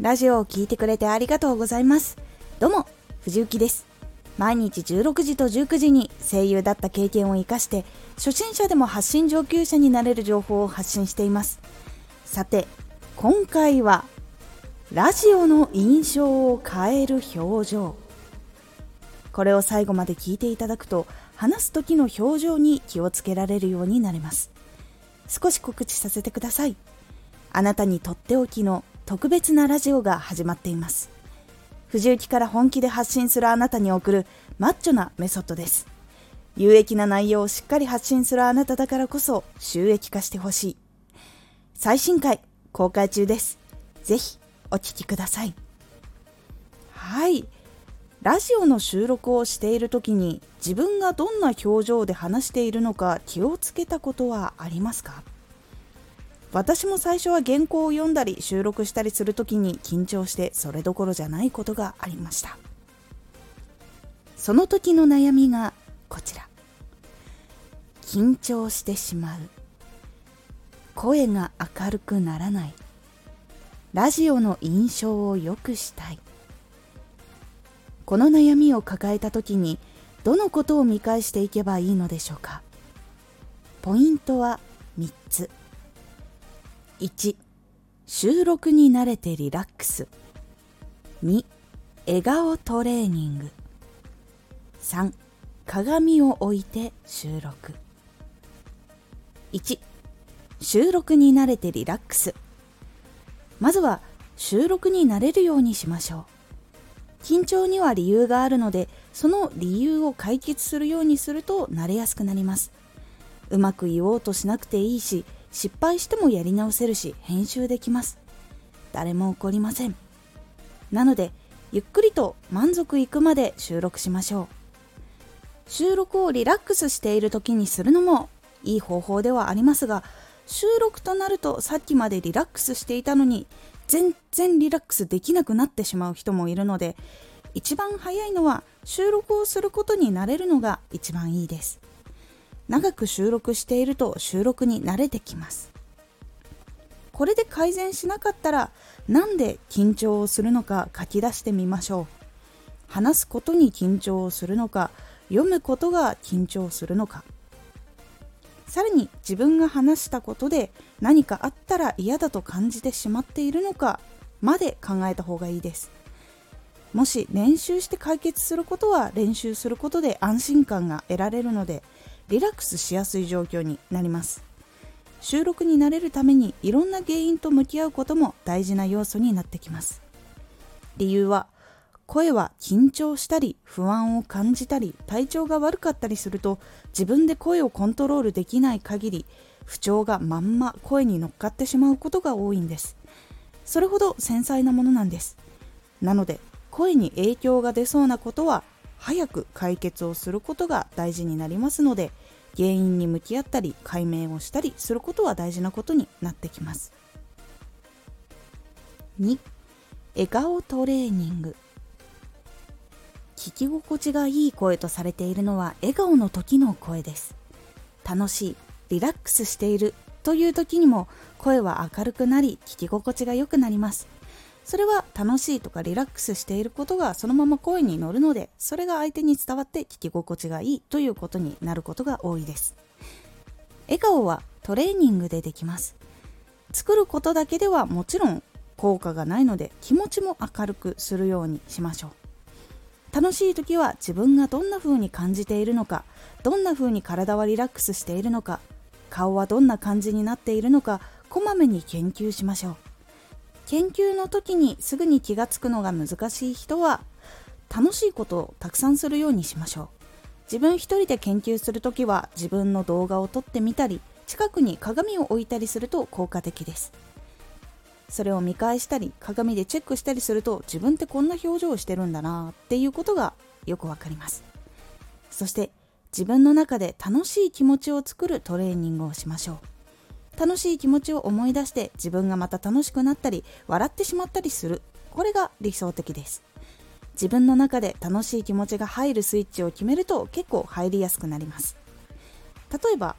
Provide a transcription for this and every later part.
ラジオを聴いてくれてありがとうございます。どうも、藤幸です。毎日16時と19時に声優だった経験を活かして、初心者でも発信上級者になれる情報を発信しています。さて、今回は、ラジオの印象を変える表情。これを最後まで聞いていただくと、話す時の表情に気をつけられるようになります。少し告知させてください。あなたにとっておきの特別なラジオが始まっています。藤雪から本気で発信するあなたに送るマッチョなメソッドです。有益な内容をしっかり発信するあなただからこそ収益化してほしい。最新回公開中です。ぜひお聴きください。はい。ラジオの収録をしている時に自分がどんな表情で話しているのか気をつけたことはありますか？私も最初は原稿を読んだり収録したりする時に緊張してそれどころじゃないことがありました。その時の悩みがこちら。緊張してしまう。声が明るくならない。ラジオの印象を良くしたい。この悩みを抱えた時にどのことを見返していけばいいのでしょうか。ポイントは3つ。1収録に慣れてリラックス。2笑顔トレーニング。3鏡を置いて収録。1収録に慣れてリラックス。まずは収録に慣れるようにしましょう。緊張には理由があるのでその理由を解決するようにすると慣れやすくなります。うまく言おうとしなくていいし失敗してもやり直せるし編集できます。誰も怒りません。なのでゆっくりと満足いくまで収録しましょう。収録をリラックスしている時にするのもいい方法ではありますが収録となるとさっきまでリラックスしていたのに全然リラックスできなくなってしまう人もいるので一番早いのは収録をすることになれるのが一番いいです。長く収録していると収録に慣れてきます。これで改善しなかったらなんで緊張をするのか書き出してみましょう。話すことに緊張をするのか読むことが緊張するのか。さらに自分が話したことで何かあったら嫌だと感じてしまっているのかまで考えた方がいいです。もし練習して解決することは練習することで安心感が得られるのでリラックスしやすい状況になります。収録に慣れるためにいろんな原因と向き合うことも大事な要素になってきます。理由は声は緊張したり不安を感じたり体調が悪かったりすると自分で声をコントロールできない限り不調がまんま声に乗っかってしまうことが多いんです。それほど繊細なものなんです。なので声に影響が出そうなことは早く解決をすることが大事になりますので原因に向き合ったり解明をしたりすることは大事なことになってきます。2笑顔トレーニング。聞き心地がいい声とされているのは笑顔の時の声です。楽しいリラックスしているという時にも声は明るくなり聞き心地が良くなります。それは楽しいとかリラックスしていることがそのまま声に乗るのでそれが相手に伝わって聞き心地がいいということになることが多いです。笑顔はトレーニングでできます。作ることだけではもちろん効果がないので気持ちも明るくするようにしましょう。楽しい時は自分がどんな風に感じているのかどんな風に体はリラックスしているのか顔はどんな感じになっているのかこまめに研究しましょう。研究の時にすぐに気がつくのが難しい人は楽しいことをたくさんするようにしましょう。自分一人で研究する時は自分の動画を撮ってみたり近くに鏡を置いたりすると効果的です。それを見返したり鏡でチェックしたりすると自分ってこんな表情をしてるんだなっていうことがよくわかります。そして自分の中で楽しい気持ちを作るトレーニングをしましょう。楽しい気持ちを思い出して自分がまた楽しくなったり笑ってしまったりする。これが理想的です。自分の中で楽しい気持ちが入るスイッチを決めると結構入りやすくなります。例えば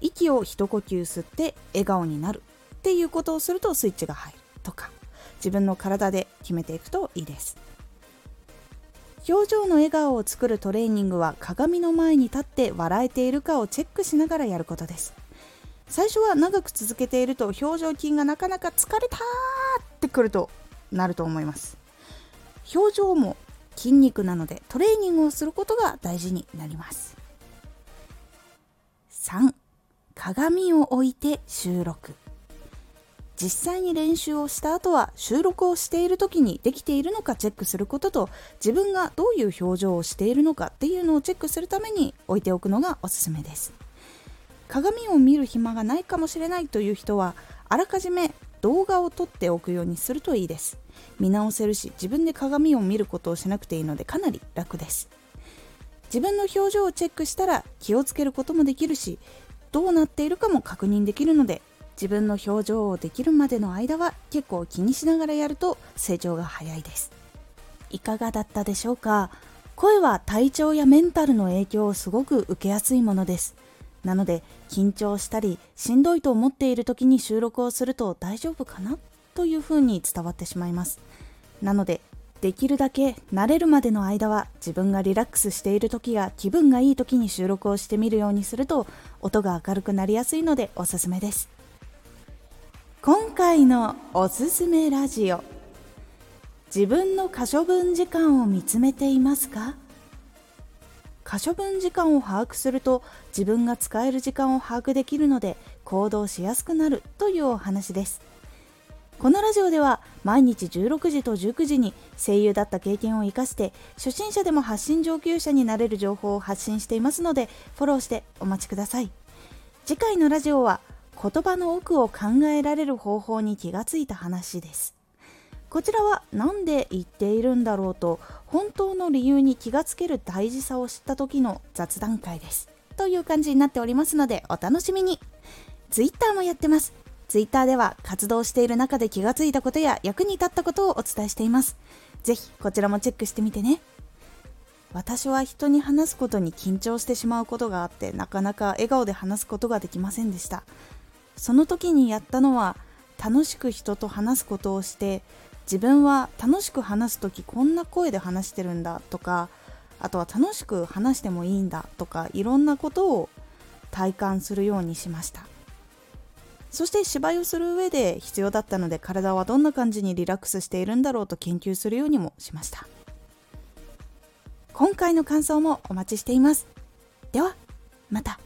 息を一呼吸吸って笑顔になるっていうことをするとスイッチが入る。とか自分の体で決めていくといいです。表情の笑顔を作るトレーニングは鏡の前に立って笑えているかをチェックしながらやることです。最初は長く続けていると表情筋がなかなか疲れたってくるとなると思います。表情も筋肉なのでトレーニングをすることが大事になります。3鏡を置いて収録。実際に練習をした後は収録をしている時にできているのかチェックすることと自分がどういう表情をしているのかっていうのをチェックするために置いておくのがおすすめです。鏡を見る暇がないかもしれないという人はあらかじめ動画を撮っておくようにするといいです。見直せるし自分で鏡を見ることをしなくていいのでかなり楽です。自分の表情をチェックしたら気をつけることもできるしどうなっているかも確認できるので自分の表情をできるまでの間は結構気にしながらやると成長が早いです。いかがだったでしょうか？声は体調やメンタルの影響をすごく受けやすいものです。なので緊張したりしんどいと思っている時に収録をすると大丈夫かなというふうに伝わってしまいます。なのでできるだけ慣れるまでの間は自分がリラックスしている時や気分がいい時に収録をしてみるようにすると音が明るくなりやすいのでおすすめです。今回のおすすめラジオ。自分の可処分時間を見つめていますか？可処分時間を把握すると自分が使える時間を把握できるので行動しやすくなるというお話です。このラジオでは毎日16時と19時に声優だった経験を生かして初心者でも発信上級者になれる情報を発信していますのでフォローしてお待ちください。次回のラジオは言葉の奥を考えられる方法に気がついた話です。こちらは何で言っているんだろうと本当の理由に気がつける大事さを知った時の雑談会です。という感じになっておりますのでお楽しみに。Twitter もやってます。Twitter では活動している中で気がついたことや役に立ったことをお伝えしています。ぜひこちらもチェックしてみてね。私は人に話すことに緊張してしまうことがあってなかなか笑顔で話すことができませんでした。その時にやったのは楽しく人と話すことをして自分は楽しく話す時こんな声で話してるんだとかあとは楽しく話してもいいんだとかいろんなことを体感するようにしました。そして芝居をする上で必要だったので体はどんな感じにリラックスしているんだろうと研究するようにもしました。今回の感想もお待ちしています。ではまた。